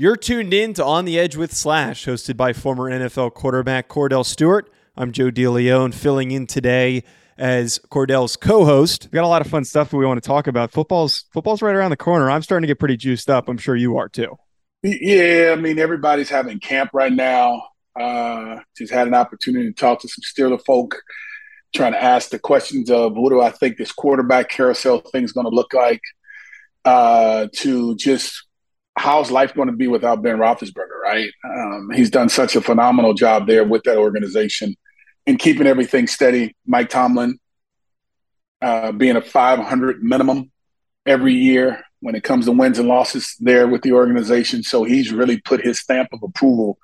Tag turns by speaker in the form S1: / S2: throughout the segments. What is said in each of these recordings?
S1: You're tuned in to On the Edge with Slash, hosted by former NFL quarterback Kordell Stewart. I'm Joe DeLeon, filling in today as Kordell's co-host. We've got a lot of fun stuff that we want to talk about. Football's football's right around the corner. I'm starting to get pretty juiced up. I'm sure you are too.
S2: Yeah, I mean everybody's having camp right now. Uh, just had an opportunity to talk to some Steeler folk, trying to ask the questions of what do I think this quarterback carousel thing is going to look like. Uh, to just how's life going to be without Ben Roethlisberger, right? Um, he's done such a phenomenal job there with that organization and keeping everything steady. Mike Tomlin uh, being a 500 minimum every year when it comes to wins and losses there with the organization. So he's really put his stamp of approval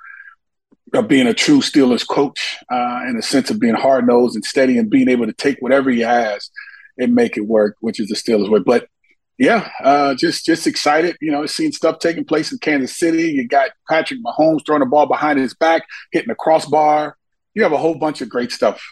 S2: of being a true Steelers coach uh, in a sense of being hard nosed and steady and being able to take whatever he has and make it work, which is the Steelers way. But yeah, uh, just just excited. You know, seeing stuff taking place in Kansas City. You got Patrick Mahomes throwing the ball behind his back, hitting the crossbar. You have a whole bunch of great stuff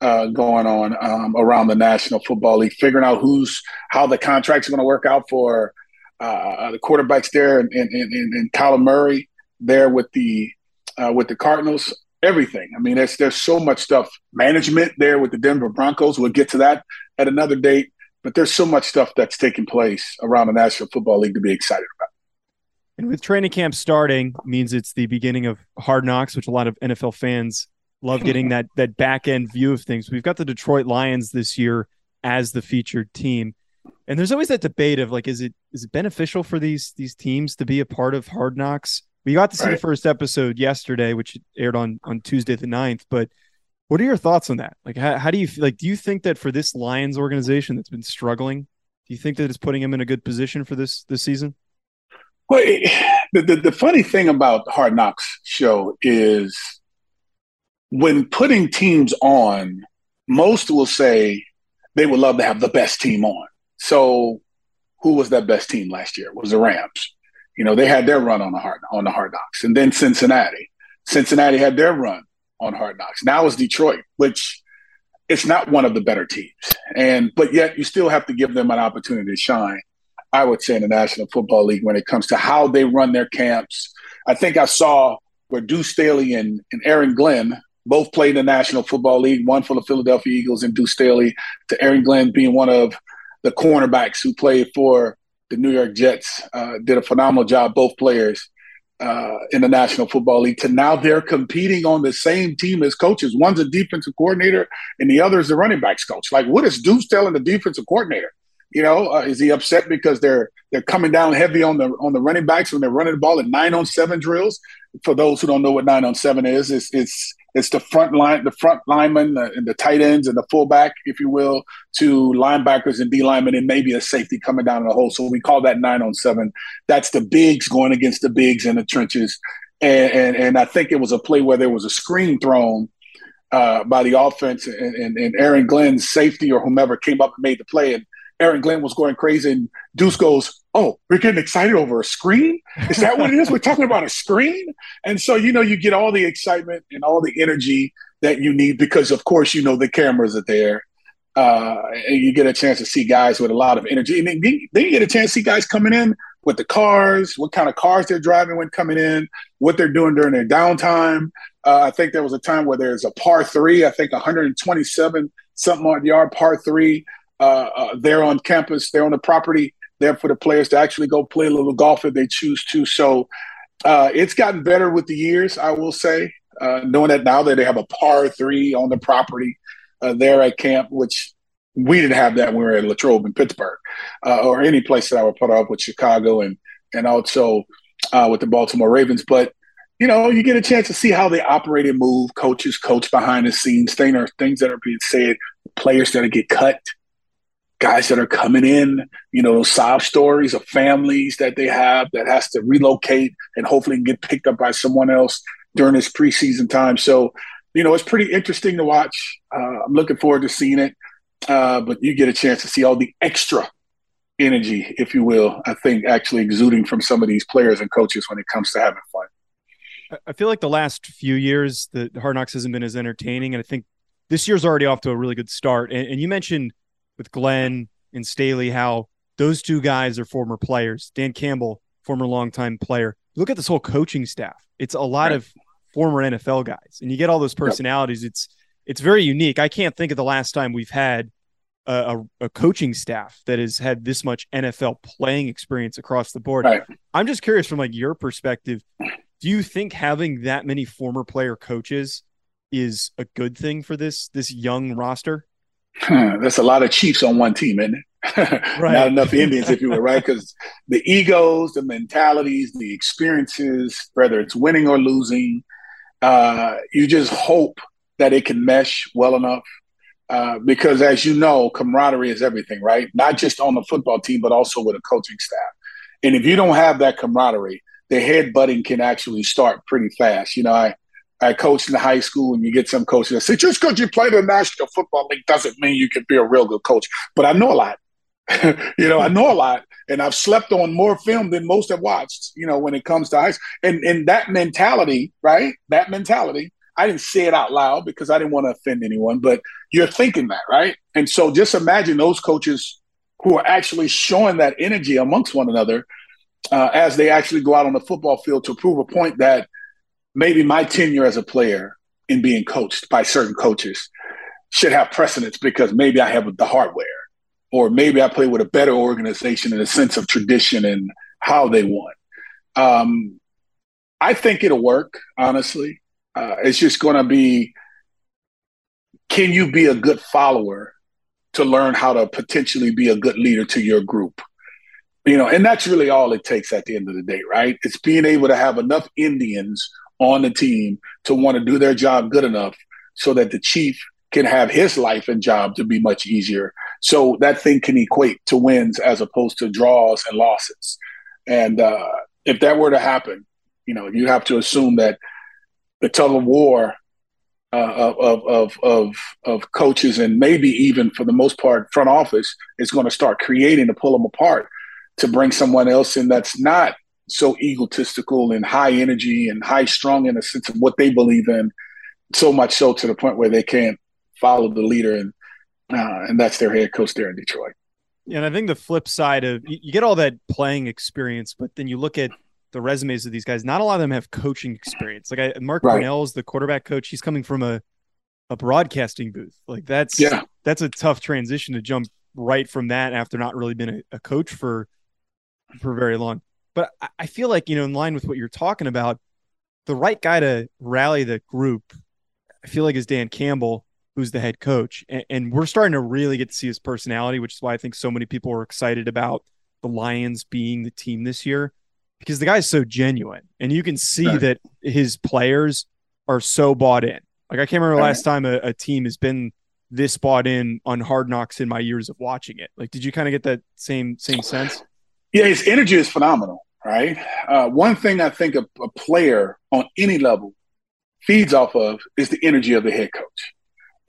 S2: uh, going on um, around the National Football League, figuring out who's how the contracts are going to work out for uh, the quarterbacks there, and, and, and, and Kyler Murray there with the uh, with the Cardinals. Everything. I mean, there's there's so much stuff. Management there with the Denver Broncos. We'll get to that at another date. But there's so much stuff that's taking place around the National Football League to be excited about.
S1: And with training camp starting, means it's the beginning of Hard Knocks, which a lot of NFL fans love getting that that back end view of things. We've got the Detroit Lions this year as the featured team. And there's always that debate of like, is it is it beneficial for these these teams to be a part of Hard Knocks? We got to see right. the first episode yesterday, which aired on on Tuesday the 9th, but what are your thoughts on that? Like, how, how do you like? Do you think that for this Lions organization that's been struggling, do you think that it's putting them in a good position for this this season?
S2: Well, the, the, the funny thing about Hard Knocks show is when putting teams on, most will say they would love to have the best team on. So, who was that best team last year? It was the Rams. You know, they had their run on the hard on the Hard Knocks, and then Cincinnati. Cincinnati had their run on Hard Knocks. Now it's Detroit, which it's not one of the better teams. And but yet you still have to give them an opportunity to shine. I would say in the National Football League when it comes to how they run their camps. I think I saw where Deuce Staley and, and Aaron Glenn both played in the National Football League, one for the Philadelphia Eagles and Deuce Staley, to Aaron Glenn being one of the cornerbacks who played for the New York Jets. Uh, did a phenomenal job, both players uh, in the National Football League to now they're competing on the same team as coaches. One's a defensive coordinator and the other is the running backs coach. Like, what is Deuce telling the defensive coordinator? You know, uh, is he upset because they're they're coming down heavy on the on the running backs when they're running the ball in nine on seven drills? For those who don't know what nine on seven is, it's it's it's the front line, the front linemen, and the tight ends, and the fullback, if you will, to linebackers and D linemen, and maybe a safety coming down in the hole. So we call that nine on seven. That's the bigs going against the bigs in the trenches. And, and, and I think it was a play where there was a screen thrown uh, by the offense, and, and, and Aaron Glenn's safety or whomever came up and made the play, and Aaron Glenn was going crazy, and Deuce goes, "Oh, we're getting excited over a screen? Is that what it is? We're talking about a screen?" And so you know, you get all the excitement and all the energy that you need because, of course, you know the cameras are there, uh, and you get a chance to see guys with a lot of energy, and then, then you get a chance to see guys coming in with the cars, what kind of cars they're driving when coming in, what they're doing during their downtime. Uh, I think there was a time where there's a par three, I think 127 something on yard par three there on campus, there on the property, there for the players to actually go play a little golf if they choose to. So uh, it's gotten better with the years, I will say. Uh, knowing that now that they have a par three on the property uh, there at camp, which we didn't have that when we were at Latrobe in Pittsburgh uh, or any place that I would put up with Chicago and and also uh, with the Baltimore Ravens. But you know, you get a chance to see how they operate and move. Coaches coach behind the scenes. Things things that are being said. Players that get cut guys that are coming in, you know, sob stories of families that they have that has to relocate and hopefully get picked up by someone else during this preseason time. So, you know, it's pretty interesting to watch. Uh, I'm looking forward to seeing it. Uh, but you get a chance to see all the extra energy, if you will, I think actually exuding from some of these players and coaches when it comes to having fun.
S1: I feel like the last few years, the Hard Knocks hasn't been as entertaining. And I think this year's already off to a really good start. And, and you mentioned with Glenn and Staley how those two guys are former players. Dan Campbell, former longtime player. Look at this whole coaching staff. It's a lot right. of former NFL guys, and you get all those personalities. Yep. It's it's very unique. I can't think of the last time we've had a, a, a, coaching staff that has had this much NFL playing experience across the board. Right. I'm just curious from like your perspective, do you think having that many former player coaches is a good thing for this this young roster?
S2: That's a lot of Chiefs on one team, isn't it? right. Not enough Indians, if you will, right? Because the egos, the mentalities, the experiences, whether it's winning or losing, uh, you just hope that it can mesh well enough. Uh, because as you know, camaraderie is everything, right? Not just on the football team, but also with a coaching staff. And if you don't have that camaraderie, the headbutting can actually start pretty fast. You know, I I coached in the high school, and you get some coaches that say, just because you played in the National Football League doesn't mean you can be a real good coach. But I know a lot. you know, I know a lot, and I've slept on more film than most have watched. You know, when it comes to ice, and and that mentality, right? That mentality. I didn't say it out loud because I didn't want to offend anyone, but you're thinking that, right? And so just imagine those coaches who are actually showing that energy amongst one another uh, as they actually go out on the football field to prove a point that maybe my tenure as a player in being coached by certain coaches should have precedence because maybe I have the hardware, or maybe I play with a better organization in a sense of tradition and how they won. Um, I think it'll work, honestly. Uh, it's just going to be can you be a good follower to learn how to potentially be a good leader to your group? You know, and that's really all it takes at the end of the day, right? It's being able to have enough Indians on the team to want to do their job good enough so that the chief can have his life and job to be much easier. So that thing can equate to wins as opposed to draws and losses. And uh, if that were to happen, you know, you have to assume that the tug of war uh, of, of, of, of coaches and maybe even for the most part front office is going to start creating to pull them apart to bring someone else in that's not so egotistical and high energy and high strung in a sense of what they believe in, so much so to the point where they can't follow the leader and uh, and that's their head coach there in Detroit.
S1: Yeah, and I think the flip side of you get all that playing experience, but then you look at the resumes of these guys. Not a lot of them have coaching experience. Like I, Mark right. is the quarterback coach. He's coming from a a broadcasting booth. Like that's yeah. that's a tough transition to jump right from that after not really been a, a coach for for very long. But I feel like, you know, in line with what you're talking about, the right guy to rally the group, I feel like is Dan Campbell, who's the head coach. And, and we're starting to really get to see his personality, which is why I think so many people are excited about the Lions being the team this year because the guy's so genuine. And you can see right. that his players are so bought in. Like I can't remember right. last time a, a team has been this bought in on hard knocks in my years of watching it. Like, did you kind of get that same same sense?
S2: Yeah, his energy is phenomenal right? Uh, one thing I think a, a player on any level feeds off of is the energy of the head coach.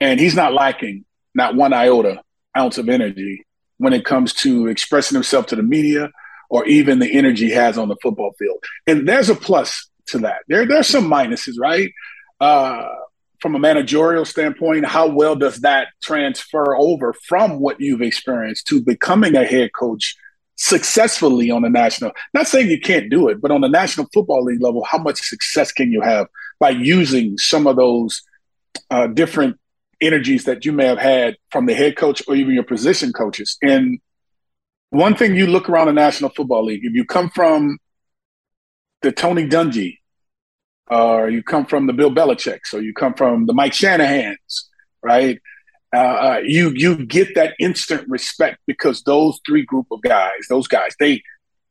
S2: And he's not lacking not one iota ounce of energy when it comes to expressing himself to the media or even the energy he has on the football field. And there's a plus to that. There, there's some minuses, right? Uh, from a managerial standpoint, how well does that transfer over from what you've experienced to becoming a head coach successfully on the national. Not saying you can't do it, but on the National Football League level, how much success can you have by using some of those uh, different energies that you may have had from the head coach or even your position coaches? And one thing you look around the National Football League, if you come from the Tony Dungy, or you come from the Bill Belichick's, or you come from the Mike Shanahan's, right? Uh, uh, you you get that instant respect because those three group of guys, those guys, they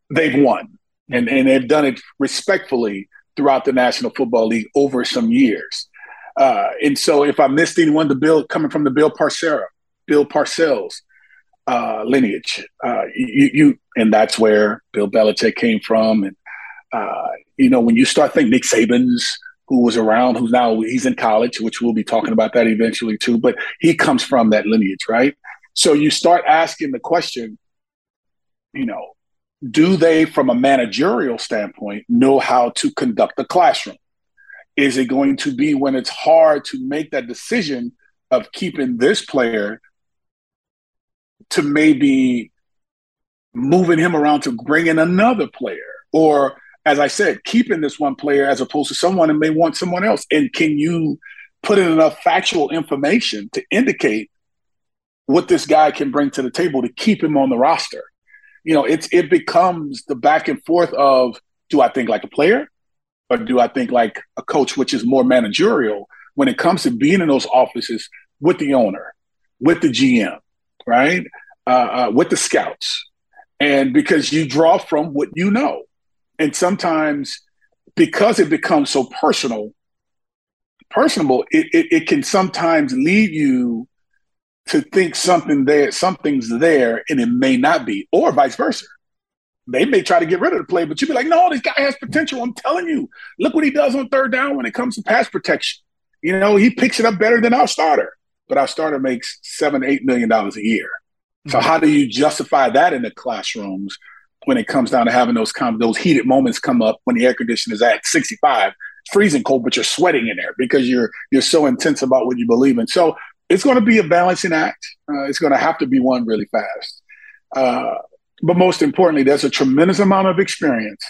S2: they've won and and they've done it respectfully throughout the National Football League over some years. Uh, and so, if I missed anyone, the Bill coming from the Bill Parcera, Bill Parcells, uh, lineage. Uh, you, you, and that's where Bill Belichick came from. And uh, you know, when you start thinking Nick Saban's, who was around, who's now he's in college, which we'll be talking about that eventually too. But he comes from that lineage, right? So you start asking the question, you know, do they, from a managerial standpoint, know how to conduct a classroom? Is it going to be when it's hard to make that decision of keeping this player to maybe moving him around to bring in another player? Or, as I said, keeping this one player as opposed to someone and may want someone else? And can you put in enough factual information to indicate what this guy can bring to the table to keep him on the roster? you know, it's it becomes the back and forth of do I think like a player or do I think like a coach, which is more managerial when it comes to being in those offices with the owner, with the GM, right, uh, uh, with the scouts, and because you draw from what you know, and sometimes because it becomes so personal, personable, it, it, it can sometimes lead you to think something there, something's there, and it may not be, or vice versa. They may try to get rid of the play, but you be like, no, this guy has potential. I'm telling you. Look what he does on third down when it comes to pass protection. You know, he picks it up better than our starter, but our starter makes seven, eight million dollars a year. So mm-hmm. how do you justify that in the classrooms when it comes down to having those com- those heated moments come up when the air conditioner is at 65, freezing cold, but you're sweating in there because you're you're so intense about what you believe in. So it's going to be a balancing act. Uh, it's going to have to be one really fast. Uh, but most importantly, there's a tremendous amount of experience.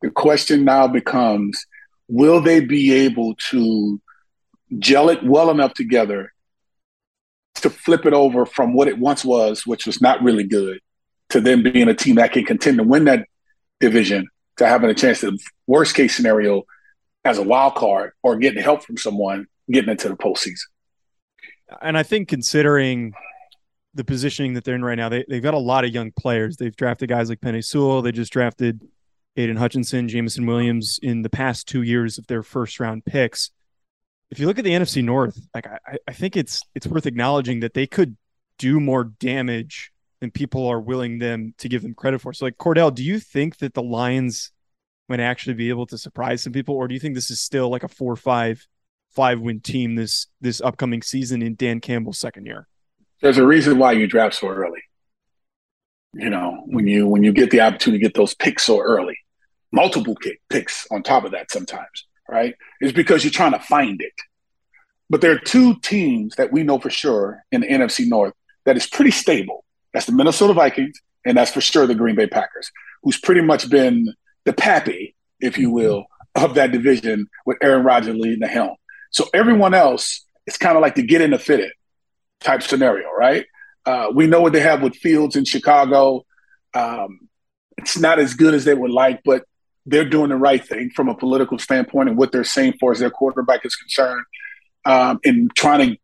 S2: The question now becomes will they be able to gel it well enough together to flip it over from what it once was, which was not really good, to them being a team that can contend to win that division, to having a chance to, worst case scenario, as a wild card or getting help from someone getting into the postseason
S1: and I think considering the positioning that they're in right now, they, they've got a lot of young players. They've drafted guys like Penei Sewell. They just drafted Aidan Hutchinson, Jameson Williams in the past two years of their first round picks. If you look at the NFC North, like I, I think it's it's worth acknowledging that they could do more damage than people are willing them to give them credit for. So like Kordell, do you think that the Lions might actually be able to surprise some people, or do you think this is still like a four five five win team this this upcoming season in Dan Campbell's second year.
S2: There's a reason why you draft so early. You know, when you when you get the opportunity to get those picks so early, multiple kick, picks on top of that sometimes, right? Is because you're trying to find it. But there are two teams that we know for sure in the NFC North that is pretty stable. That's the Minnesota Vikings, and that's for sure the Green Bay Packers, who's pretty much been the pappy, if you will, of that division with Aaron Rodgers leading the helm. So everyone else, it's kind of like the get in the fit it type scenario, right? Uh, we know what they have with Fields in Chicago. Um, it's not as good as they would like, but they're doing the right thing from a political standpoint and what they're saying for as their quarterback is concerned, um, and trying to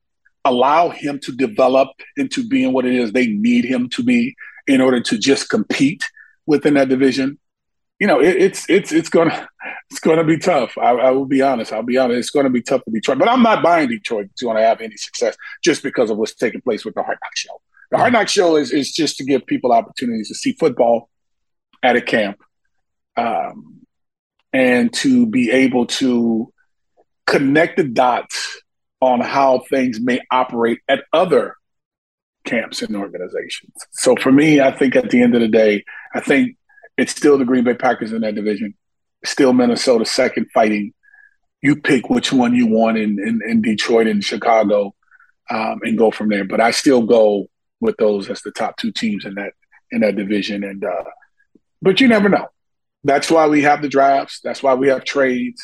S2: allow him to develop into being what it is they need him to be in order to just compete within that division you know, it, it's it's it's gonna it's gonna be tough. I, I, will be honest. I'll be honest. It's gonna be tough for Detroit, but I'm not buying Detroit to want to have any success just because of what's taking place with the Hard Knock Show. The Hard Knock Show is is just to give people opportunities to see football at a camp, um, and to be able to connect the dots on how things may operate at other camps and organizations. So for me, I think at the end of the day, I think it's still the Green Bay Packers in that division. Still Minnesota second fighting. You pick which one you want in, in, in Detroit and Chicago um, and go from there. But I still go with those as the top two teams in that in that division. And uh, but you never know. That's why we have the drafts. That's why we have trades.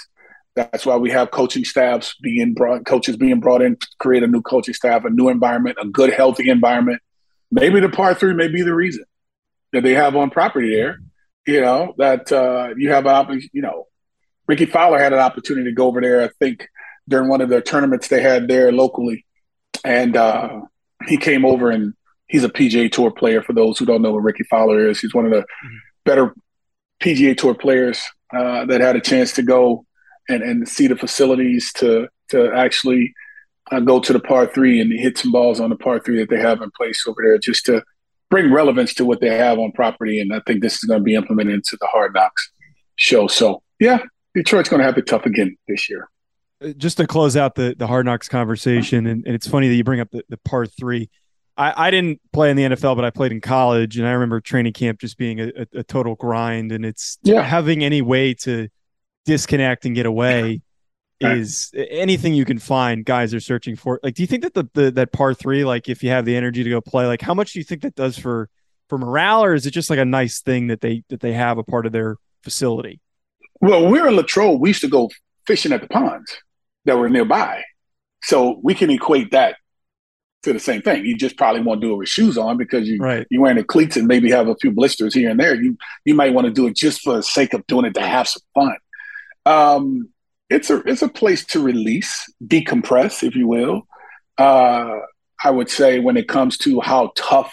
S2: That's why we have coaching staffs being brought, coaches being brought in to create a new coaching staff, a new environment, a good, healthy environment. Maybe the par three may be the reason that they have on property there you know, that uh, you have an you know, Rickie Fowler had an opportunity to go over there, I think, during one of the tournaments they had there locally. And uh, he came over and he's a PGA Tour player for those who don't know what Rickie Fowler is. He's one of the mm-hmm. better PGA Tour players uh, that had a chance to go and, and see the facilities to to actually uh, go to the par three and hit some balls on the par three that they have in place over there just to bring relevance to what they have on property. And I think this is going to be implemented into the Hard Knocks show. So yeah, Detroit's going to have it tough again this year.
S1: Uh, just to close out the the Hard Knocks conversation, and, and it's funny that you bring up the, the part three. I, I didn't play in the NFL, but I played in college, and I remember training camp just being a, a, a total grind. And it's yeah. having any way to disconnect and get away is anything you can find. Guys are searching for. Like, do you think that the, the that par three, like, if you have the energy to go play, like, how much do you think that does for for morale, or is it just like a nice thing that they that they have a part of their facility?
S2: Well, we're in Latrobe. We used to go fishing at the ponds that were nearby, so we can equate that to the same thing. You just probably won't do it with shoes on because you
S1: right.
S2: you're wearing the cleats and maybe have a few blisters here and there. You you might want to do it just for the sake of doing it to have some fun. Um, it's a it's a place to release, decompress, if you will. Uh, I would say when it comes to how tough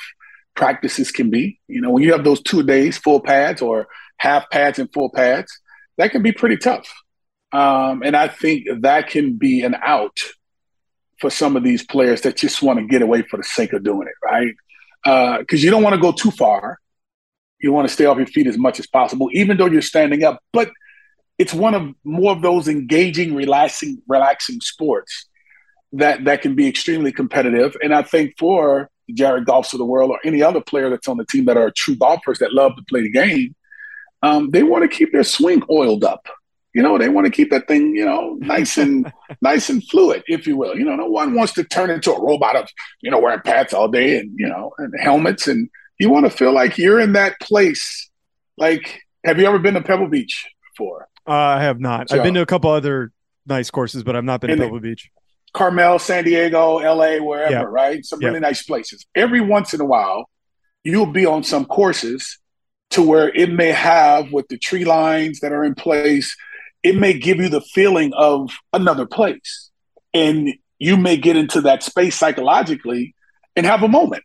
S2: practices can be, you know, when you have those two days full pads or half pads and full pads, that can be pretty tough. Um, and I think that can be an out for some of these players that just want to get away for the sake of doing it, right? Because uh, you don't want to go too far. You want to stay off your feet as much as possible, even though you're standing up. But it's one of more of those engaging, relaxing, relaxing sports that that can be extremely competitive. And I think for Jared Goffs of the world or any other player that's on the team that are true golfers that love to play the game, um, they want to keep their swing oiled up. You know, they want to keep that thing, you know, nice and nice and fluid, if you will. You know, no one wants to turn into a robot of, you know, wearing pads all day and, you know, and helmets. And you want to feel like you're in that place. Like, have you ever been to Pebble Beach before?
S1: Uh, I have not. So, I've been to a couple other nice courses, but I've not been to Pebble Beach.
S2: Carmel, San Diego, LA, wherever, yeah. right? Some really nice places. Every once in a while, you'll be on some courses to where it may have with the tree lines that are in place – it may give you the feeling of another place. And you may get into that space psychologically and have a moment,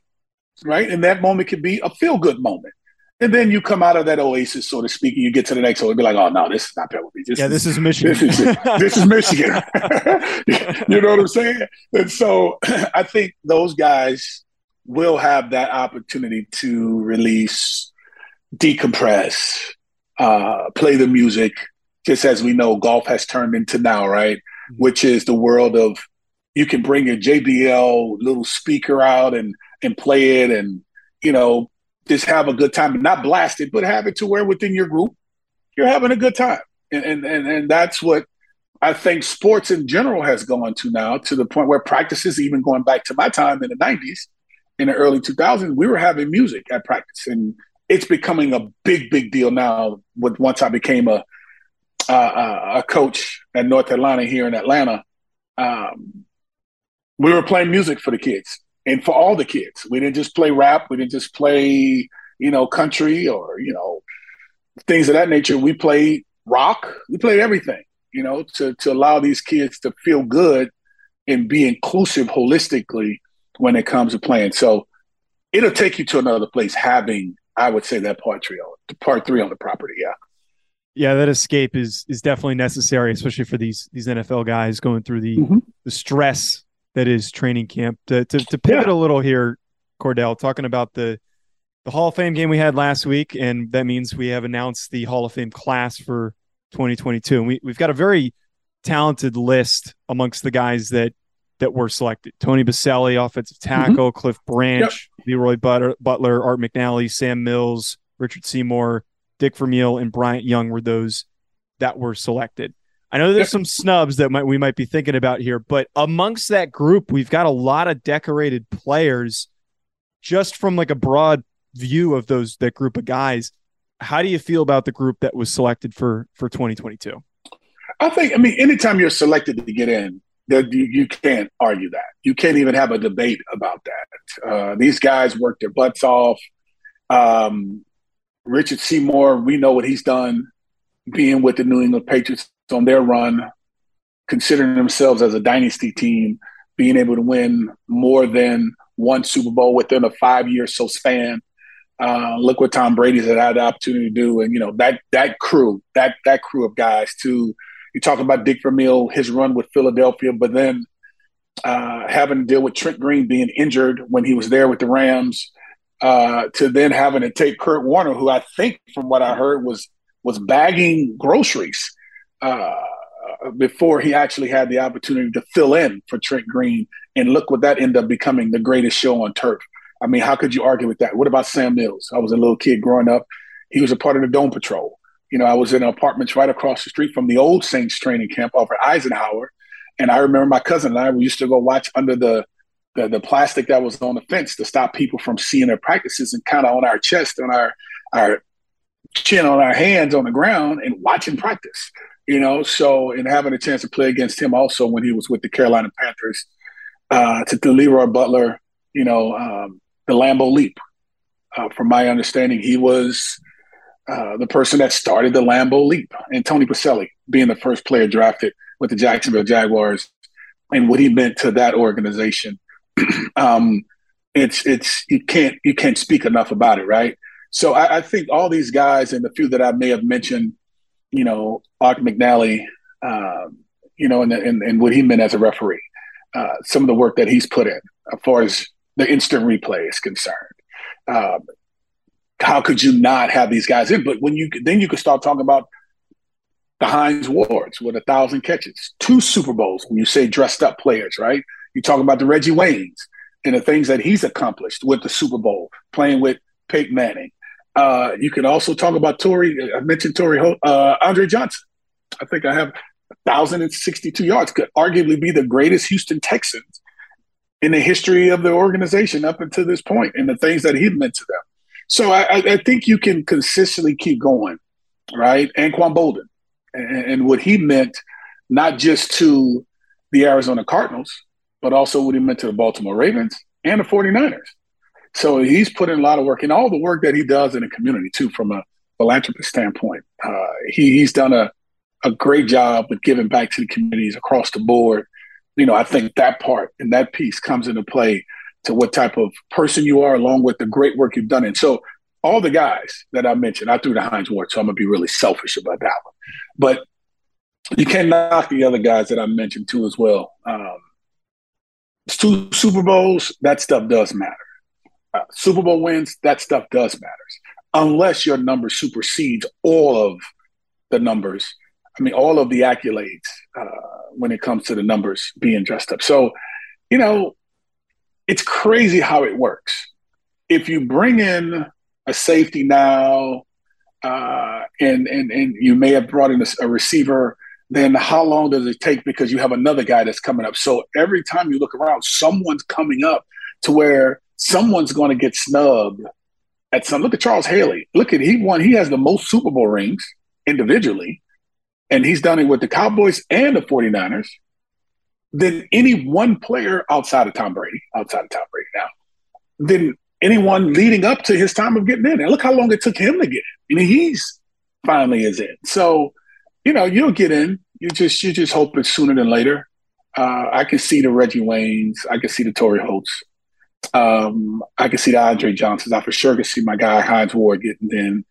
S2: right? And that moment could be a feel good moment. And then you come out of that oasis, so to speak, and you get to the next one and be like, oh, no, this is not Pebble Beach.
S1: This yeah, this is, Michigan.
S2: This is, this is Michigan. you know what I'm saying? And so I think those guys will have that opportunity to release, decompress, uh, play the music, just as we know golf has turned into now, right? Mm-hmm. Which is the world of you can bring your JBL little speaker out and and play it and you know just have a good time and not blast it, but have it to where within your group you're having a good time. And and and, and that's what I think sports in general has gone to now to the point where practices, even going back to my time in the 90s, in the early 2000s, we were having music at practice. And it's becoming a big, big deal now. With once I became a uh, a coach at North Atlanta here in Atlanta, um, we were playing music for the kids and for all the kids. We didn't just play rap. We didn't just play, you know, country or you know things of that nature. We played rock. We played everything, you know, to to allow these kids to feel good and be inclusive holistically when it comes to playing. So it'll take you to another place having, I would say, that part three on part three on the property. Yeah
S1: yeah, that escape is is definitely necessary, especially for these these NFL guys going through the mm-hmm. the stress that is training camp. To to, to pivot yeah. a little here, Kordell, talking about the the Hall of Fame game we had last week, and that means we have announced the Hall of Fame class for 2022. And we we've got a very talented list amongst the guys that that were selected: Tony Boselli, offensive mm-hmm. tackle; mm-hmm. Cliff Branch, yep. Leroy Butler, Butler, Art McNally, Sam Mills, Richard Seymour. Dick Vermeil and Bryant Young were those that were selected. I know there's some snubs that might we might be thinking about here, but amongst that group, we've got a lot of decorated players. Just from like a broad view of those that group of guys, how do you feel about the group that was selected for for 2022?
S2: I think I mean anytime you're selected to get in, that you, you can't argue that. You can't even have a debate about that. Uh, these guys worked their butts off. Um, Richard Seymour, we know what he's done being with the New England Patriots on their run, considering themselves as a dynasty team, being able to win more than one Super Bowl within a five year so span. Uh, look what Tom Brady's had the opportunity to do, and you know that that crew, that that crew of guys. Too, you talk about Dick Vermeil, his run with Philadelphia, but then uh, having to deal with Trent Green being injured when he was there with the Rams, uh, to then having to take Kurt Warner, who I think, from what I heard, was was bagging groceries uh, before he actually had the opportunity to fill in for Trent Green. And look what that ended up becoming the greatest show on turf. I mean, how could you argue with that? What about Sam Mills? I was a little kid growing up. He was a part of the Dome Patrol. You know, I was in apartments right across the street from the old Saints training camp over Eisenhower. And I remember my cousin and I, we used to go watch under the, the, the plastic that was on the fence to stop people from seeing their practices and kind of on our chest, on our, our chin, on our hands on the ground and watching practice, you know. So, and having a chance to play against him also when he was with the Carolina Panthers, uh, to, to Leroy Butler, you know, um, the Lambeau Leap. Uh, from my understanding, he was uh, the person that started the Lambeau Leap, and Tony Boselli being the first player drafted with the Jacksonville Jaguars, and what he meant to that organization. um, it's it's you can't you can't speak enough about it, right? So I, I, think all these guys and the few that I may have mentioned, you know, Art McNally, um, you know, and, and, and what he meant as a referee, uh, some of the work that he's put in as far as the instant replay is concerned. Um, how could you not have these guys in? But when you then you could start talking about the Hines Wards with a thousand catches, two Super Bowls. When you say dressed up players, right? You talk about the Reggie Waynes and the things that he's accomplished with the Super Bowl, playing with Peyton Manning. Uh, you can also talk about Torry. I mentioned Torry uh, Andre Johnson. I think I have 1,062 yards. Could arguably be the greatest Houston Texans in the history of the organization up until this point, and the things that he meant to them. So I, I think you can consistently keep going, right? Anquan Boldin and, and what he meant, not just to the Arizona Cardinals, but also what he meant to the Baltimore Ravens and the 49ers. So he's put in a lot of work and all the work that he does in the community too, from a philanthropist standpoint. Uh, he, he's done a, a great job with giving back to the communities across the board. You know, I think that part and that piece comes into play to what type of person you are, along with the great work you've done. And so, all the guys that I mentioned, I threw the Hines Ward, so I'm gonna be really selfish about that one. But you can't knock the other guys that I mentioned too as well. Um, two Super Bowls, that stuff does matter. Super Bowl wins, that stuff does matter. Unless your number supersedes all of the numbers. I mean, all of the accolades uh, when it comes to the numbers being dressed up. So, you know, it's crazy how it works. If you bring in a safety now, uh, and and and you may have brought in a, a, receiver, then how long does it take because you have another guy that's coming up? So every time you look around, someone's coming up to where someone's going to get snubbed at some. Look at Charles Haley. Look at he won. He has the most Super Bowl rings individually, and he's done it with the Cowboys and the 49ers than any one player outside of Tom Brady, outside of Tom Brady now, than anyone leading up to his time of getting in. And look how long it took him to get in. I mean, he's finally is in. So, you know, you'll get in. You just you just hope it's sooner than later. Uh, I can see the Reggie Waynes. I can see the Torry Holts. Um, I can see the Andre Johnsons. I for sure can see my guy Hines Ward getting in.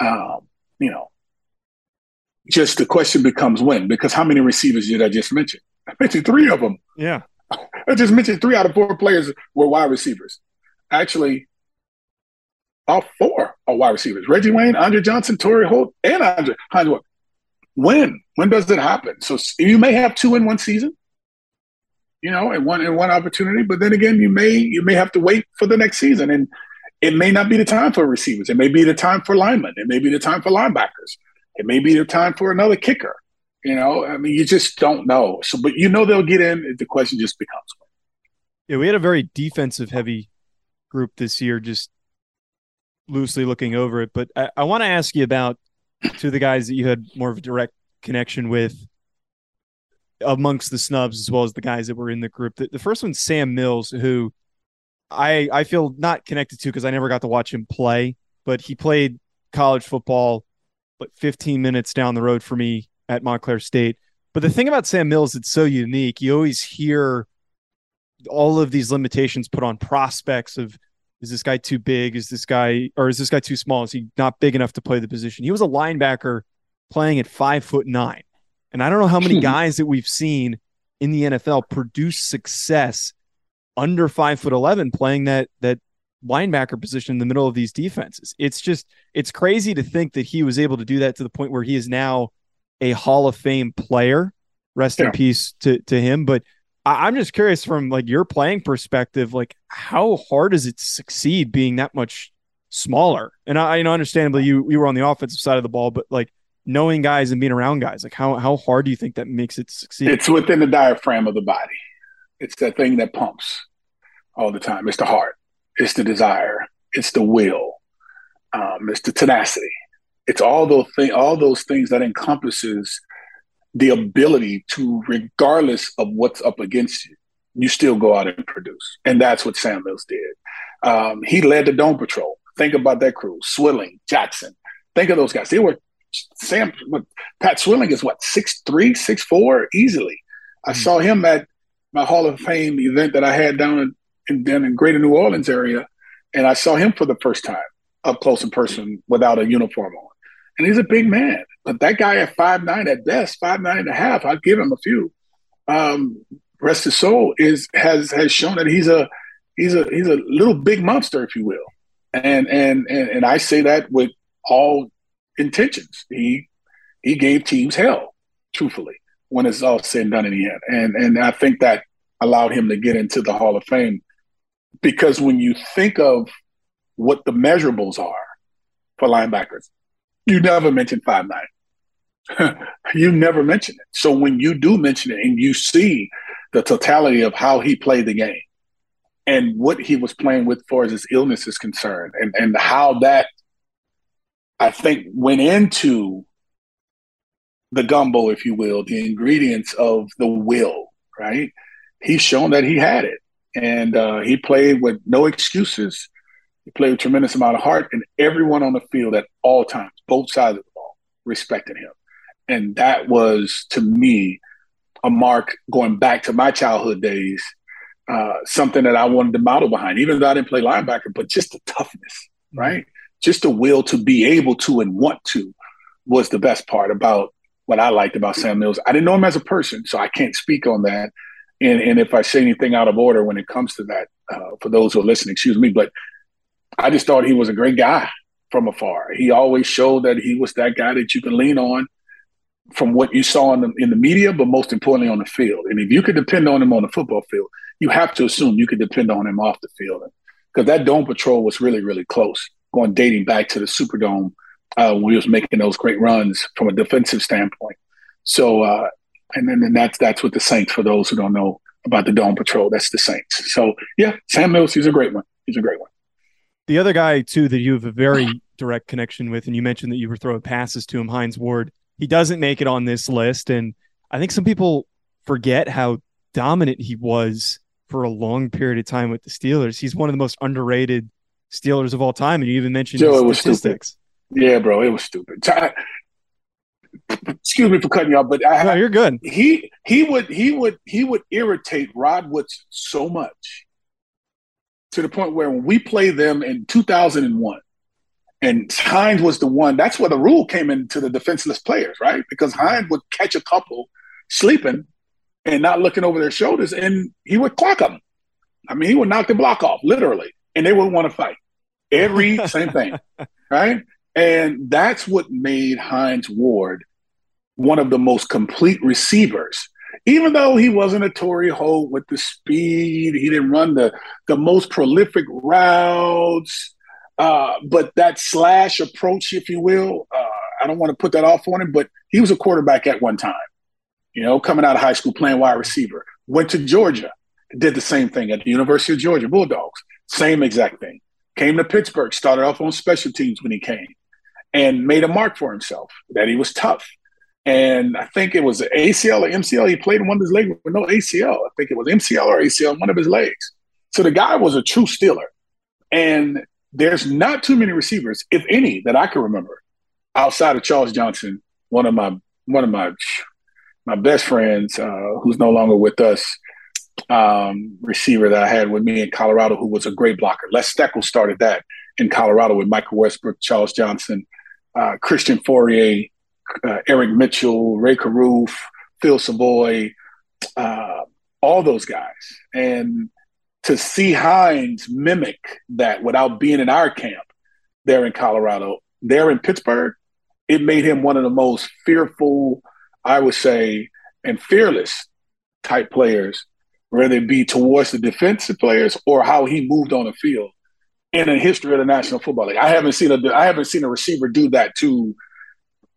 S2: Um, you know, just the question becomes when, because how many receivers did I just mention? I mentioned three of them.
S1: Yeah.
S2: I just mentioned three out of four players were wide receivers. Actually, all four are wide receivers. Reggie Wayne, Andre Johnson, Torry Holt, and Andre Hines. Ward. When? When does it happen? So you may have two in one season, you know, in one in one opportunity, but then again, you may you may have to wait for the next season. And it may not be the time for receivers. It may be the time for linemen. It may be the time for linebackers. It may be the time for another kicker. You know, I mean, you just don't know. So, but you know they'll get in. The question just becomes.
S1: Yeah, we had a very defensive heavy group this year, just loosely looking over it. But I, I want to ask you about two of the guys that you had more of a direct connection with amongst the snubs, as well as the guys that were in the group. The, the first one's Sam Mills, who I I feel not connected to because I never got to watch him play, but he played college football, but 15 minutes down the road for me at Montclair State. But the thing about Sam Mills, it's so unique. You always hear all of these limitations put on prospects of is this guy too big? Is this guy or is this guy too small? Is he not big enough to play the position? He was a linebacker playing at five foot nine. And I don't know how many guys that we've seen in the NFL produce success under five foot eleven playing that that linebacker position in the middle of these defenses. It's just it's crazy to think that he was able to do that to the point where he is now a Hall of Fame player. Rest yeah. in peace to to him. But I, I'm just curious from like your playing perspective, like how hard does it to succeed being that much smaller? And I, you know, understandably, you you were on the offensive side of the ball, but like knowing guys and being around guys, like how how hard do you think that makes it succeed?
S2: It's within the diaphragm of the body. It's that thing that pumps all the time. It's the heart. It's the desire. It's the will. Um, it's the tenacity. It's all those things. All those things that encompasses the ability to, regardless of what's up against you, you still go out and produce. And that's what Sam Mills did. Um, he led the Dome Patrol. Think about that crew: Swilling, Jackson. Think of those guys. They were Sam. Pat Swilling is what six three, six four, easily. I mm-hmm. saw him at my Hall of Fame event that I had down in in, down in Greater New Orleans area, and I saw him for the first time up close in person without a uniform on. And he's a big man, but that guy at five nine at best, five nine and a half, I'll give him a few. Um, rest his soul is has has shown that he's a he's a he's a little big monster, if you will. And and and, and I say that with all intentions. He he gave teams hell, truthfully, when it's all said and done in the end. And and I think that allowed him to get into the Hall of Fame because when you think of what the measurables are for linebackers, you never mention five nine. you never mention it. So when you do mention it and you see the totality of how he played the game and what he was playing with for as his illness is concerned and, and how that I think went into the gumbo, if you will, the ingredients of the will, right? He's shown that he had it and uh, he played with no excuses. He played with tremendous amount of heart, and everyone on the field at all times, both sides of the ball, respected him. And that was to me a mark going back to my childhood days, uh, something that I wanted to model behind, even though I didn't play linebacker, but just the toughness, mm-hmm. right? Just the will to be able to and want to was the best part about what I liked about Sam Mills. I didn't know him as a person, so I can't speak on that and, and if I say anything out of order when it comes to that, uh, for those who are listening, excuse me, but I just thought he was a great guy from afar. He always showed that he was that guy that you can lean on from what you saw in the, in the media, but most importantly on the field. And if you could depend on him on the football field, you have to assume you could depend on him off the field. Because that dome patrol was really, really close, going dating back to the Superdome uh, when he was making those great runs from a defensive standpoint. So uh, and then and that's that's what the Saints. For those who don't know about the Dome Patrol, that's the Saints. So yeah, Sam Mills, he's a great one. He's a great one.
S1: The other guy too that you have a very direct connection with, and you mentioned that you were throwing passes to him, Hines Ward. He doesn't make it on this list, and I think some people forget how dominant he was for a long period of time with the Steelers. He's one of the most underrated Steelers of all time, and you even mentioned Joe,
S2: his statistics. Yeah, bro, it was stupid excuse me for cutting you off, but I,
S1: no, you're good.
S2: He he would he would he would irritate Rod Woodson so much to the point where when we play them in 2001, and Hines was the one. That's where the rule came into the defenseless players, right? Because Hines would catch a couple sleeping and not looking over their shoulders, and he would clock them. I mean, he would knock the block off, literally, and they wouldn't want to fight. Every same thing, right? And that's what made Hines Ward one of the most complete receivers. Even though he wasn't a Torry Holt with the speed, he didn't run the, the most prolific routes. Uh, but that slash approach, if you will, uh, I don't want to put that off on him, but he was a quarterback at one time, you know, coming out of high school playing wide receiver. Went to Georgia, did the same thing at the University of Georgia Bulldogs, same exact thing. Came to Pittsburgh, started off on special teams when he came and made a mark for himself that he was tough. And I think it was ACL or MCL. He played in one of his legs with no ACL. I think it was MCL or ACL, one of his legs. So the guy was a true Steeler. And there's not too many receivers, if any, that I can remember outside of Charles Johnson, one of my one of my my best friends, uh, who's no longer with us, um, receiver that I had with me in Colorado, who was a great blocker. Les Steckel started that in Colorado with Michael Westbrook, Charles Johnson, uh, Christian Fauria, uh, Eric Mitchell, Rae Carruth, Phil Savoy, uh, all those guys. And to see Hines mimic that without being in our camp there in Colorado, there in Pittsburgh, it made him one of the most fearful, I would say, and fearless type players, whether it be towards the defensive players or how he moved on the field in the history of the National Football League. I haven't seen a I haven't seen a receiver do that to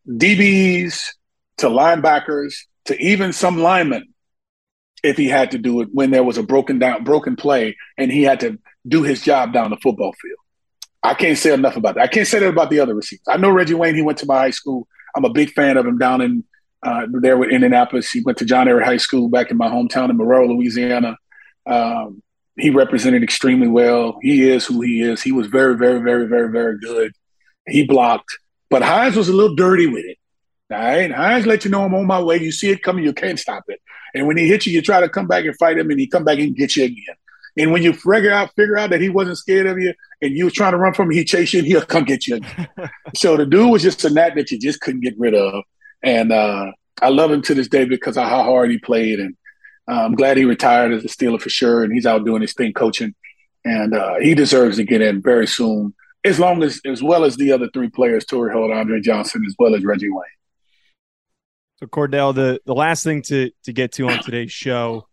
S2: DBs, to linebackers, to even some linemen if he had to do it when there was a broken down broken play and he had to do his job down the football field. I can't say enough about that. I can't say that about the other receivers. I know Reggie Wayne. He went to my high school. I'm a big fan of him down in uh, there with Indianapolis. He went to John Ehret High School back in my hometown in Marrero, Louisiana. Um, he represented extremely well. He is who he is. He was very, very, very, very, very good. He blocked, but Hines was a little dirty with it. All right, Hines let you know I'm on my way. You see it coming, you can't stop it. And when he hits you, you try to come back and fight him, and he come back and get you again. And when you figure out figure out that he wasn't scared of you, and you was trying to run from him, he chase you, and he'll come get you again. so the dude was just a gnat that you just couldn't get rid of. And uh, I love him to this day because of how hard he played, and uh, I'm glad he retired as a Steeler for sure, and he's out doing his thing coaching, and uh, he deserves to get in very soon, as long as as well as the other three players, Torry Holt, Andre Johnson, as well as Reggie Wayne.
S1: So Kordell, the the last thing to to get to on today's show,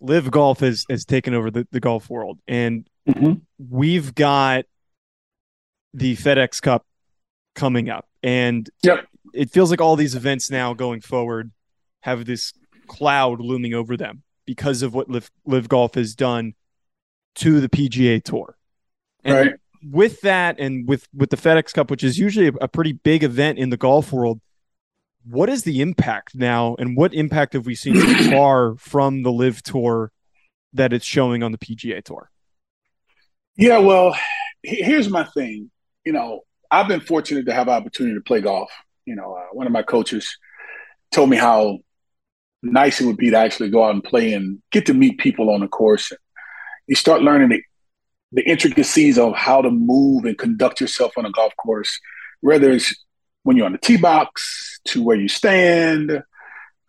S1: LIV Golf has has taken over the, the golf world, and mm-hmm. we've got the FedEx Cup coming up, and
S2: yep.
S1: It feels like all these events now going forward have this cloud looming over them because of what LIV, LIV Golf has done to the PGA Tour. And
S2: right.
S1: With that, and with with the FedEx Cup, which is usually a, a pretty big event in the golf world, what is the impact now, and what impact have we seen so far from the LIV Tour that it's showing on the PGA Tour?
S2: Yeah, well, here's my thing. You know, I've been fortunate to have opportunity to play golf. You know, uh, one of my coaches told me how nice it would be to actually go out and play and get to meet people on the course. You start learning the, the intricacies of how to move and conduct yourself on a golf course, whether it's when you're on the tee box to where you stand,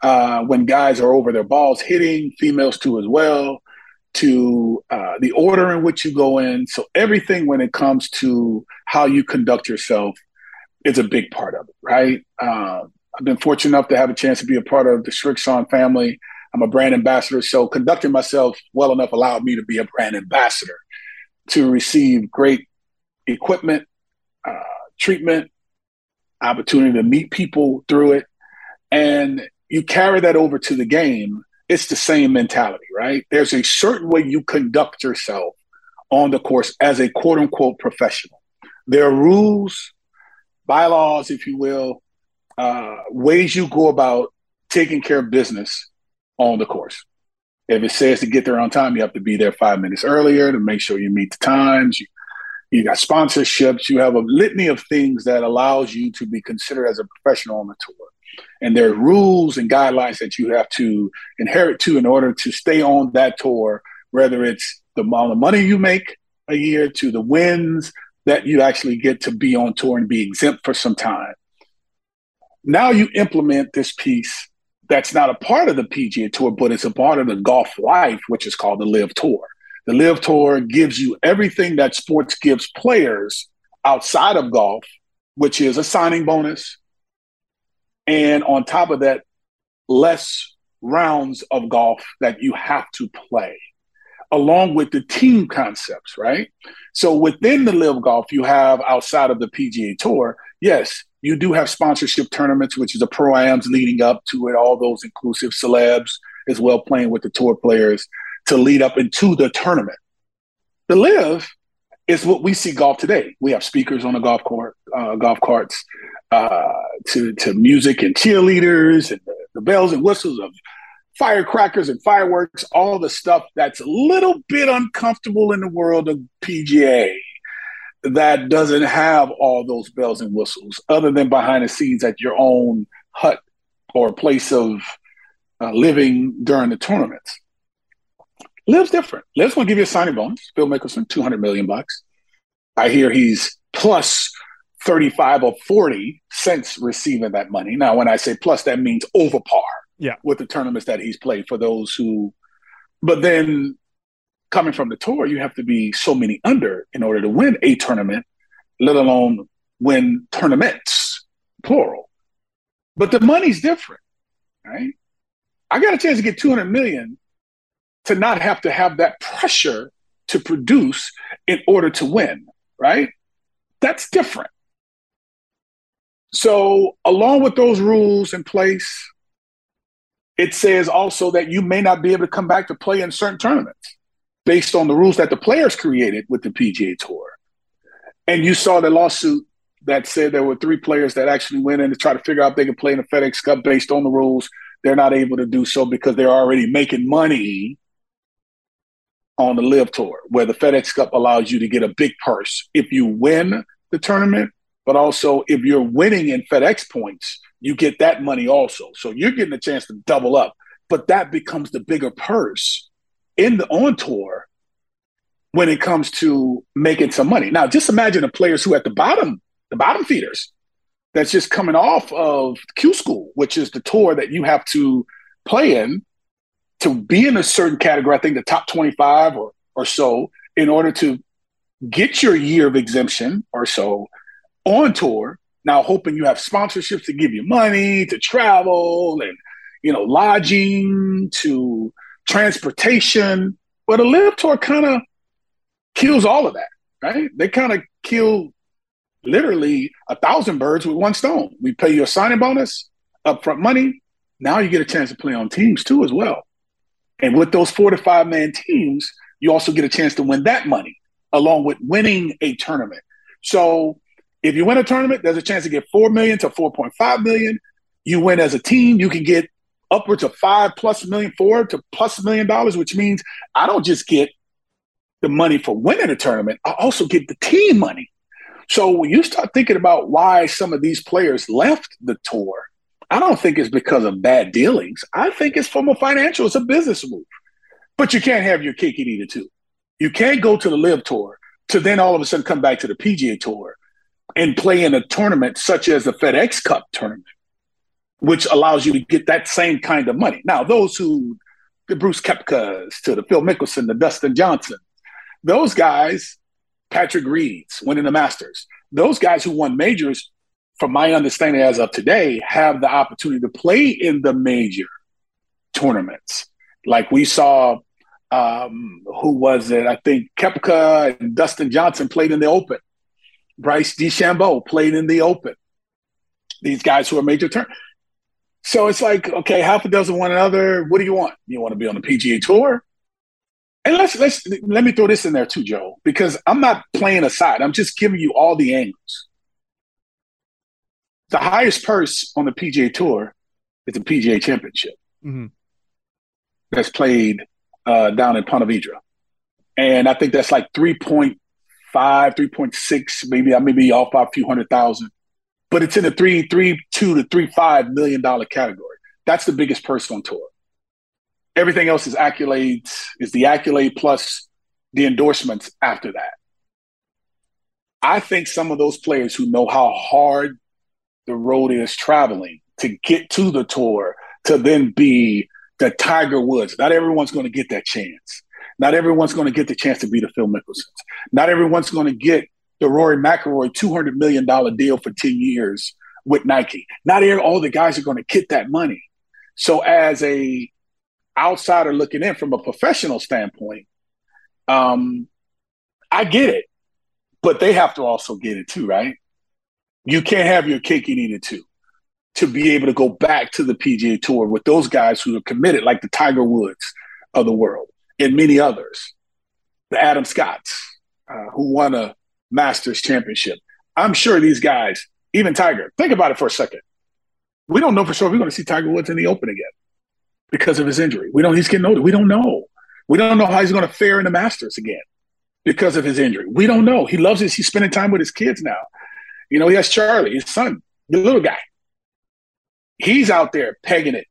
S2: uh, when guys are over their balls hitting, females too as well, to uh, the order in which you go in. So everything when it comes to how you conduct yourself is a big part of it, right? Um, I've been fortunate enough to have a chance to be a part of the Srixon family. I'm a brand ambassador, so conducting myself well enough allowed me to be a brand ambassador to receive great equipment, uh, treatment, opportunity to meet people through it. And you carry that over to the game, it's the same mentality, right? There's a certain way you conduct yourself on the course as a quote unquote professional. There are rules, bylaws, if you will, uh, ways you go about taking care of business on the course. If it says to get there on time, you have to be there five minutes earlier to make sure you meet the times. You you got sponsorships, you have a litany of things that allows you to be considered as a professional on the tour. And there are rules and guidelines that you have to inherit to in order to stay on that tour, whether it's the amount of money you make a year to the wins that you actually get to be on tour and be exempt for some time. Now you implement this piece that's not a part of the PGA Tour, but it's a part of the golf life, which is called the LIV Tour. The LIV Tour gives you everything that sports gives players outside of golf, which is a signing bonus. And on top of that, less rounds of golf that you have to play, along with the team concepts, right? So within the LIV Golf, you have outside of the PGA Tour, yes, you do have sponsorship tournaments, which is the pro-ams leading up to it, all those inclusive celebs as well playing with the tour players to lead up into the tournament. The LIV is what we see golf today. We have speakers on the golf court, uh, golf carts, uh, to to music and cheerleaders and the, the bells and whistles of firecrackers and fireworks, all the stuff that's a little bit uncomfortable in the world of PGA that doesn't have all those bells and whistles other than behind the scenes at your own hut or place of uh, living during the tournaments. LIV's different. LIV's gonna give you a signing bonus. Phil Mickelson, 200 million bucks. I hear he's plus 35 or 40 cents receiving that money. Now, when I say plus, that means over par
S1: yeah.
S2: with the tournaments that he's played for those who, but then coming from the tour, you have to be so many under in order to win a tournament, let alone win tournaments, plural. But the money's different, right? I got a chance to get 200 million to not have to have that pressure to produce in order to win, right? That's different. So, along with those rules in place, it says also that you may not be able to come back to play in certain tournaments based on the rules that the players created with the PGA Tour. And you saw the lawsuit that said there were three players that actually went in to try to figure out if they could play in the FedEx Cup based on the rules. They're not able to do so because they're already making money on the LIV Tour, where the FedEx Cup allows you to get a big purse if you win the tournament, but also if you're winning in FedEx points, you get that money also. So you're getting a chance to double up, but that becomes the bigger purse in the on tour when it comes to making some money. Now, just imagine the players who at the bottom, the bottom feeders, that's just coming off of Q School, which is the tour that you have to play in to be in a certain category. I think the top 25 or, or so in order to get your year of exemption or so on tour now, hoping you have sponsorships to give you money to travel and, you know, lodging to transportation. But a LIV tour kind of kills all of that, right? They kind of kill literally a thousand birds with one stone. We pay you a signing bonus, upfront money. Now you get a chance to play on teams too, as well. And with those four to five man teams, you also get a chance to win that money along with winning a tournament. So if you win a tournament, there's a chance to get four million to four point five million. You win as a team, you can get upwards of five plus million, four to plus million dollars, which means I don't just get the money for winning a tournament, I also get the team money. So when you start thinking about why some of these players left the tour, I don't think it's because of bad dealings. I think it's from a financial, it's a business move. But you can't have your cake and eat it too. You can't go to the LIV tour to then all of a sudden come back to the PGA tour and play in a tournament such as the FedEx Cup tournament, which allows you to get that same kind of money. Now, those who, the Brooks Koepkas to the Phil Mickelson, the Dustin Johnson, those guys, Patrick Reeds winning the Masters, those guys who won majors, from my understanding as of today, have the opportunity to play in the major tournaments. Like we saw, um, who was it? I think Koepka and Dustin Johnson played in the Open Bryce DeChambeau played in the Open. These guys who are major turn. So it's like, okay, half a dozen one another. What do you want? You want to be on the PGA Tour? And let's let's let me throw this in there too, Joe, because I'm not playing aside. I'm just giving you all the angles. The highest purse on the PGA Tour is the PGA Championship. Mm-hmm. That's played uh, down in Ponte Vedra, and I think that's like three point five, three point six, maybe I may be off by a few hundred thousand, but it's in the three, three, two to three, five million dollar category. That's the biggest purse on tour. Everything else is accolades, is the accolade plus the endorsements after that. I think some of those players who know how hard the road is traveling to get to the tour to then be the Tiger Woods. Not everyone's going to get that chance. Not everyone's going to get the chance to be the Phil Mickelsons. Not everyone's going to get the Rory McIlroy $200 million deal for 10 years with Nike. Not all the guys are going to get that money. So as a outsider looking in from a professional standpoint, um, I get it, but they have to also get it too, right? You can't have your cake and eat it too. To be able to go back to the PGA Tour with those guys who are committed, like the Tiger Woods of the world, and many others. The Adam Scotts, uh, who won a Masters championship. I'm sure these guys, even Tiger, think about it for a second. We don't know for sure if we're going to see Tiger Woods in the Open again because of his injury. We don't. He's getting older. We don't know. We don't know how he's going to fare in the Masters again because of his injury. We don't know. He loves this. He's spending time with his kids now. You know, he has Charlie, his son, the little guy. He's out there pegging it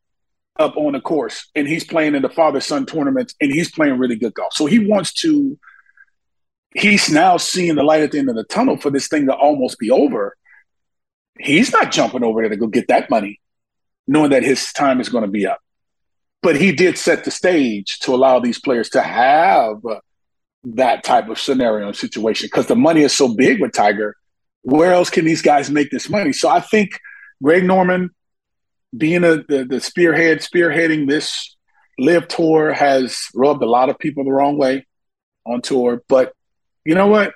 S2: up on the course and he's playing in the father son tournaments and he's playing really good golf. So he wants to, he's now seeing the light at the end of the tunnel for this thing to almost be over. He's not jumping over there to go get that money, knowing that his time is going to be up. But he did set the stage to allow these players to have that type of scenario and situation because the money is so big with Tiger. Where else can these guys make this money? So I think Greg Norman being a, the, the spearhead, spearheading this LIV tour has rubbed a lot of people the wrong way on tour. But you know what?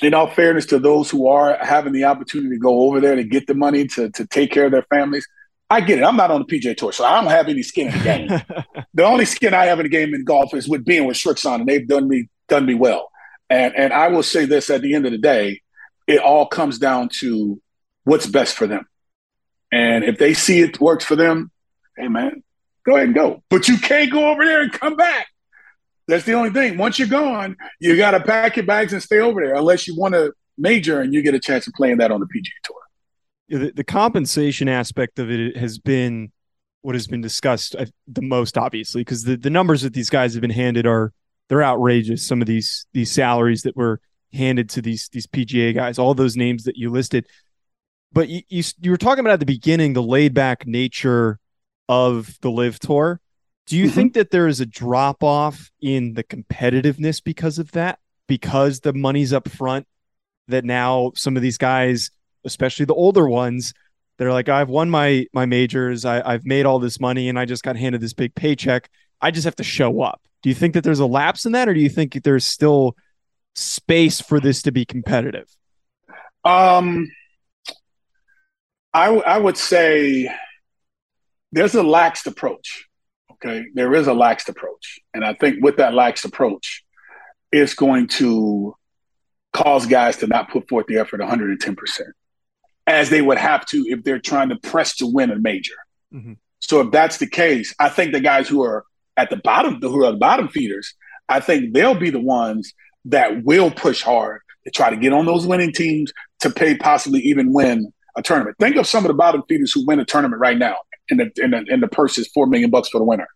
S2: In all fairness to those who are having the opportunity to go over there to get the money to, to take care of their families, I get it. I'm not on the PGA Tour, so I don't have any skin in the game. the only skin I have in the game in golf is with being with Srixon, and they've done me done me well. And and I will say this: at the end of the day, it all comes down to what's best for them. And if they see it works for them, hey man, go ahead and go. But you can't go over there and come back. That's the only thing. Once you're gone, you got to pack your bags and stay over there, unless you want to major and you get a chance of playing that on the PGA Tour
S1: the, the compensation aspect of it has been what has been discussed uh, the most obviously because the, the numbers that these guys have been handed are they're outrageous some of these these salaries that were handed to these these PGA guys all those names that you listed but you, you you were talking about at the beginning the laid back nature of the LIV tour. Do you mm-hmm. think that there is a drop off in the competitiveness because of that? Because the money's up front that now some of these guys especially the older ones they're like i've won my my majors. I, i've made all this money and i just got handed this big paycheck. I just have to show up. Do you think that there's a lapse in that or do you think there's still space for this to be competitive?
S2: Um i, I would say there's a laxed approach okay there is a laxed approach and i think with that laxed approach it's going to cause guys to not put forth the effort 110% as they would have to if they're trying to press to win a major. Mm-hmm. So if that's the case, I think the guys who are at the bottom, who are the bottom feeders, I think they'll be the ones that will push hard to try to get on those winning teams to pay possibly even win a tournament. Think of some of the bottom feeders who win a tournament right now, and the and the, and the purse is four million bucks for the winner.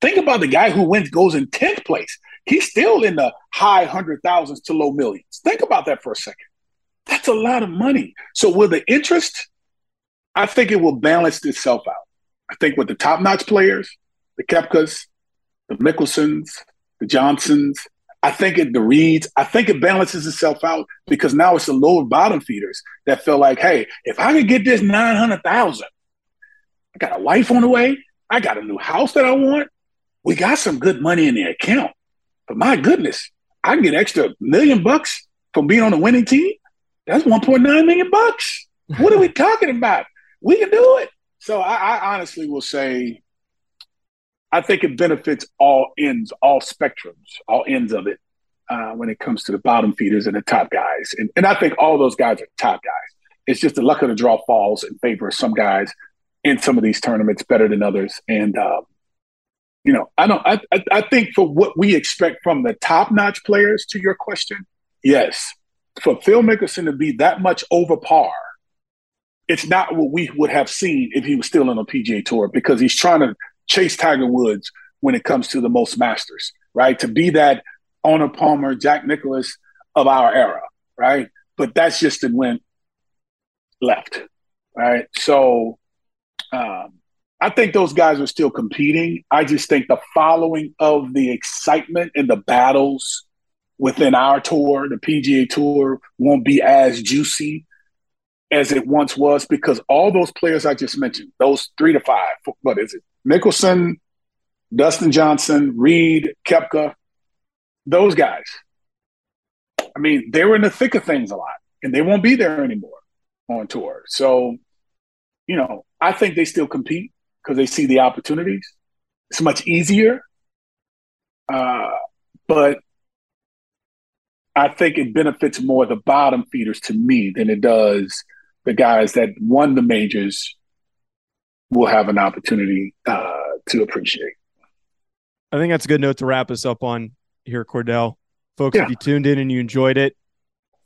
S2: Think about the guy who wins goes in tenth place. He's still in the high hundred thousands to low millions. Think about that for a second. That's a lot of money. So with the interest, I think it will balance itself out. I think with the top notch players, the Koepkas, the Mickelsons, the Johnsons, I think it the Reeds. I think it balances itself out because now it's the lower bottom feeders that feel like, hey, if I could get this nine hundred thousand, I got a wife on the way, I got a new house that I want, we got some good money in the account. But my goodness, I can get extra million bucks from being on a winning team. That's 1.9 million bucks. What are we talking about? We can do it. So I, I honestly will say, I think it benefits all ends, all spectrums, all ends of it uh, when it comes to the bottom feeders and the top guys. And, and I think all those guys are top guys. It's just the luck of the draw falls in favor of some guys in some of these tournaments better than others. And, um, you know, I don't, I, I think for what we expect from the top notch players to your question, yes, for Phil Mickelson to be that much over par, it's not what we would have seen if he was still on a PGA tour because he's trying to chase Tiger Woods when it comes to the most masters, right? To be that Arnold Palmer, Jack Nicklaus of our era, right? But that's just the went left, right? So um, I think those guys are still competing. I just think the following of the excitement and the battles within our tour, the PGA Tour, won't be as juicy as it once was because all those players I just mentioned, those three to five, what is it? Mickelson, Dustin Johnson, Reed, Koepka, those guys. I mean, they were in the thick of things a lot, and they won't be there anymore on tour. So, you know, I think they still compete because they see the opportunities. It's much easier. Uh, but I think it benefits more the bottom feeders to me than it does the guys that won the majors will have an opportunity uh, to appreciate.
S1: I think that's a good note to wrap us up on here, Kordell. Folks, yeah. if you tuned in and you enjoyed it,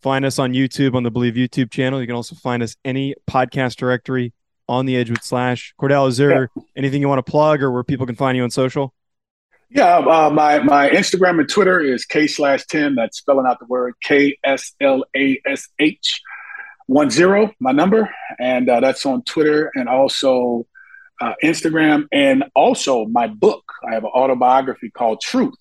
S1: find us on YouTube on the Bleav YouTube channel. You can also find us any podcast directory on the Edgewood Slash. Kordell, is there yeah. anything you want to plug or where people can find you on social?
S2: Yeah, uh, my my Instagram and Twitter is k slash ten. That's spelling out the word K S L A S H one zero. My number, and uh, that's on Twitter and also uh, Instagram, and also my book. I have an autobiography called Truth,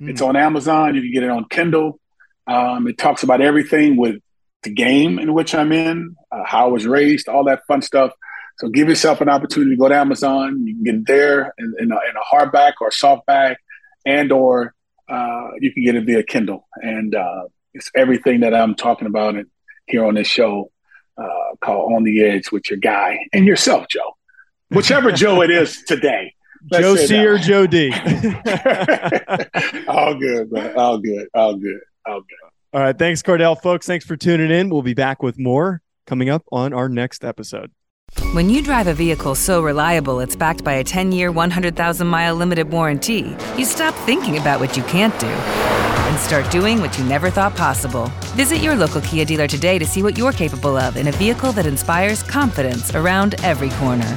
S2: Mm. It's on Amazon. You can get it on Kindle. Um, it talks about everything with the game in which I'm in, uh, how I was raised, all that fun stuff. So give yourself an opportunity to go to Amazon. You can get it there in, in, a, in a hardback or softback, and or uh, you can get it via Kindle. And uh, it's everything that I'm talking about here on this show uh, called On the Edge with your guy and yourself, Joe. Whichever Joe it is today.
S1: Joe C or Joe D.
S2: all good, man. All good. All good. All good.
S1: All right. Thanks, Kordell, folks. Thanks for tuning in. We'll be back with more coming up on our next episode.
S3: When you drive a vehicle so reliable it's backed by a 10 year, 100,000 mile limited warranty, you stop thinking about what you can't do and start doing what you never thought possible. Visit your local Kia dealer today to see what you're capable of in a vehicle that inspires confidence around every corner.